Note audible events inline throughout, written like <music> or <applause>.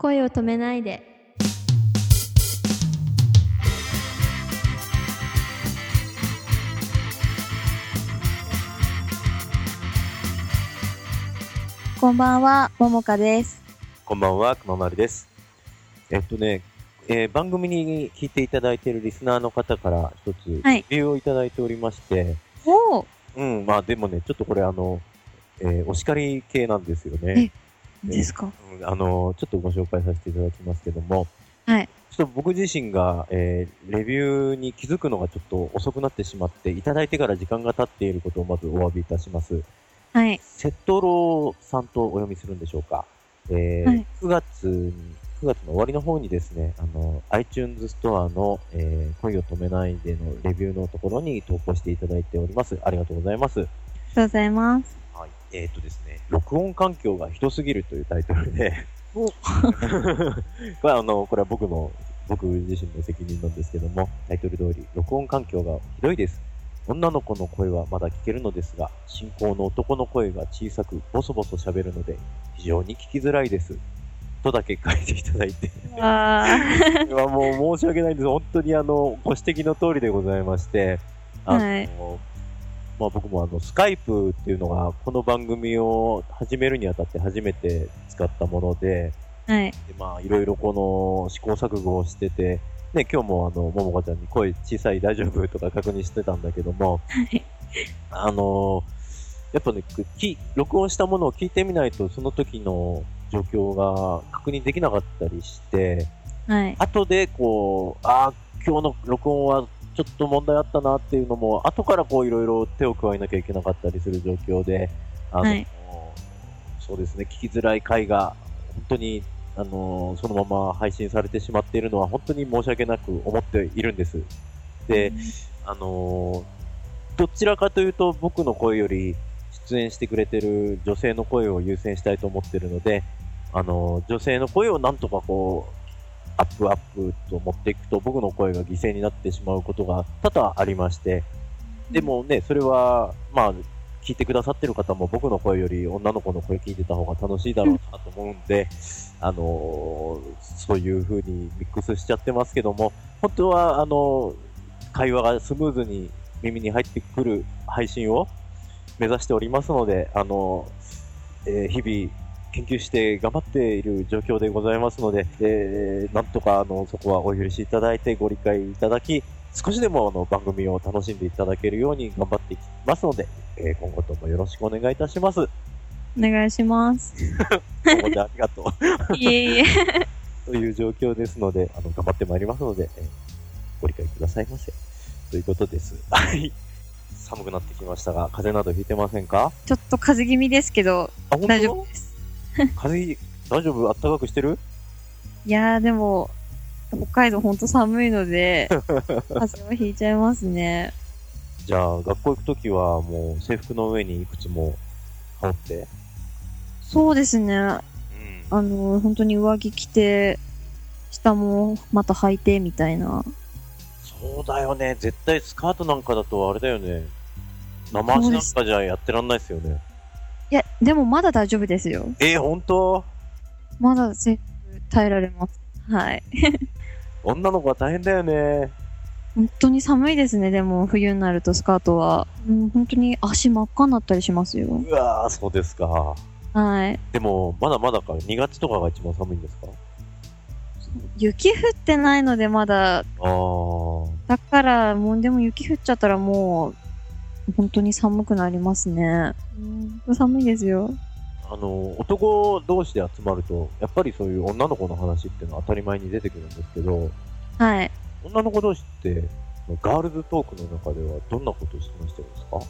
声を止めないで。こんばんは、ももかです。こんばんは、くままるです。えっとね、えー番組に聞いていただいているリスナーの方から一つ、はい理由をいただいておりまして、おーうん、まあでもね、ちょっとこれあの、えーお叱り系なんですよね。ですか？うんあの、ちょっとご紹介させていただきますけども、はい。ちょっと僕自身が、えーレビューに気づくのがちょっと遅くなってしまって、いただいてから時間が経っていることをまずお詫びいたします。はい。セットローさんとお読みするんでしょうか？えーはい9月に、9月の終わりの方にですね、あの、iTunes ストアの、えー恋を止めないでのレビューのところに投稿していただいております。ありがとうございます。ありがとうございます。はい。えっ、とですね、録音環境がひどすぎるというタイトルで、お <laughs> これはあの、これは僕の、僕自身の責任なんですけども、タイトル通り、録音環境がひどいです。女の子の声はまだ聞けるのですが、進行の男の声が小さく、ボソボソ喋るので、非常に聞きづらいです。とだけ書いていただいて、あこれはもう申し訳ないんです。本当にあの、ご指摘の通りでございまして、あの、はいまあ僕もあの、スカイプっていうのが、この番組を始めるにあたって初めて使ったもので、ーはい。でまあ、いろいろこの試行錯誤をしてて、ね、今日もあの、ももかちゃんに声小さい大丈夫とか確認してたんだけども、はい。あのやっぱね、き録音したものを聞いてみないと、その時の状況が確認できなかったりして、はい。後でこう、ああ、今日の録音はちょっと問題あったなっていうのも、後からこういろいろ手を加えなきゃいけなかったりする状況で、あの、はいそうですね、聞きづらい回が、本当に、あの、そのまま配信されてしまっているのは本当に申し訳なく思っているんです。で、あのどちらかというと僕の声より出演してくれてる女性の声を優先したいと思ってるので、あの女性の声をなんとかこう、アップアップと持っていくと僕の声が犠牲になってしまうことが多々ありまして、でもね、それは、まあ、聞いてくださってる方も僕の声より女の子の声聞いてた方が楽しいだろうなと思うんで、あのそういう風にミックスしちゃってますけども、本当は、あの会話がスムーズに耳に入ってくる配信を目指しておりますので、あの、えー日々研究して頑張っている状況でございますので、えーなんとかあのそこはお許しいただいてご理解いただき、少しでもあの番組を楽しんでいただけるように頑張っていきますので、えー今後ともよろしくお願いいたします。お願いします。今までありがとう。<laughs> いえいえ。<laughs> という状況ですので、あの、頑張ってまいりますので、えーご理解くださいませ。ということです。はい。寒くなってきましたが、風邪などひいてませんか？ちょっと風邪気味ですけど、大丈夫です。<laughs> 風邪、大丈夫？あったかくしてる？いやーでも、北海道ほんと寒いので、<laughs> 風邪はひいちゃいますね。じゃあ、学校行くときは、もう制服の上にいくつも羽織って？そうですね。うん。あの、本当に上着着て、下もまた履いてみたいな。そうだよね。絶対スカートなんかだとあれだよね。生足なんかじゃやってらんないですよね。いや、でもまだ大丈夫ですよ。えー、本当？まだ制服耐えられます。はい。<laughs> 女の子は大変だよね。本当に寒いですね、でも冬になるとスカートは。うん、本当に足真っ赤になったりしますよ。うわー、そうですか。はい。でも、まだまだか、2月とかが一番寒いんですか？雪降ってないのでまだ、あー。だから、もうでも雪降っちゃったらもう、本当に寒くなりますね。うん、寒いですよ。あの、男同士で集まると、やっぱりそういう女の子の話っていうのは当たり前に出てくるんですけど、はい。女の子同士って、ガールズトークの中ではどんなことをしてましたですか？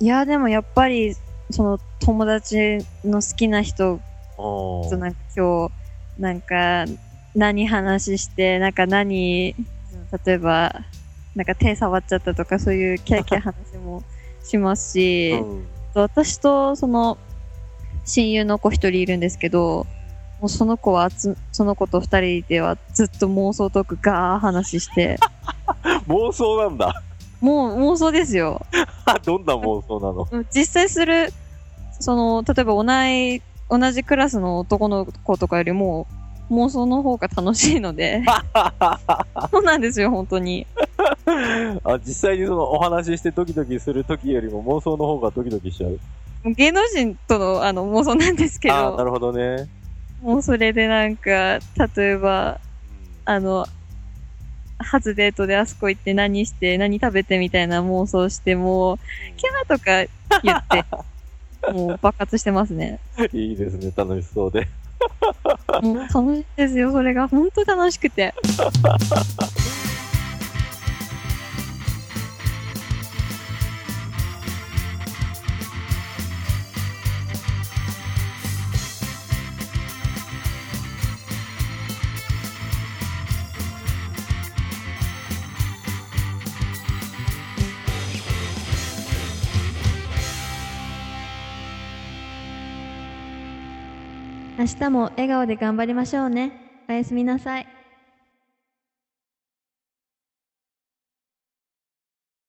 いや、でもやっぱり、その友達の好きな人となんか今日、なんか、何話して、なんか何、例えば、なんか手触っちゃったとか、そういうキャーキャー話もしますし、うん私とその、親友の子一人いるんですけど、もうその子はつ、その子と二人ではずっと妄想トークガー話して、<laughs> 妄想なんだ。もう妄想ですよ。<laughs> どんな妄想なの？実際する、その、例えば同い、同じクラスの男の子とかよりも、妄想の方が楽しいので、<laughs> そうなんですよ、本当に。<laughs> あ実際にそのお話ししてドキドキする時よりも妄想の方がドキドキしちゃう。芸能人とのあの妄想なんですけああ、など、るほどね。もうそれでなんか、例えば、あの、初デートであそこ行って何して、何食べてみたいな妄想して、もう、キャーとか言って、<laughs> もう爆発してますね。いいですね、楽しそうで。もう楽しいですよ、それが。本当楽しくて。<laughs> 明日も笑顔で頑張りましょうね。おやすみなさい。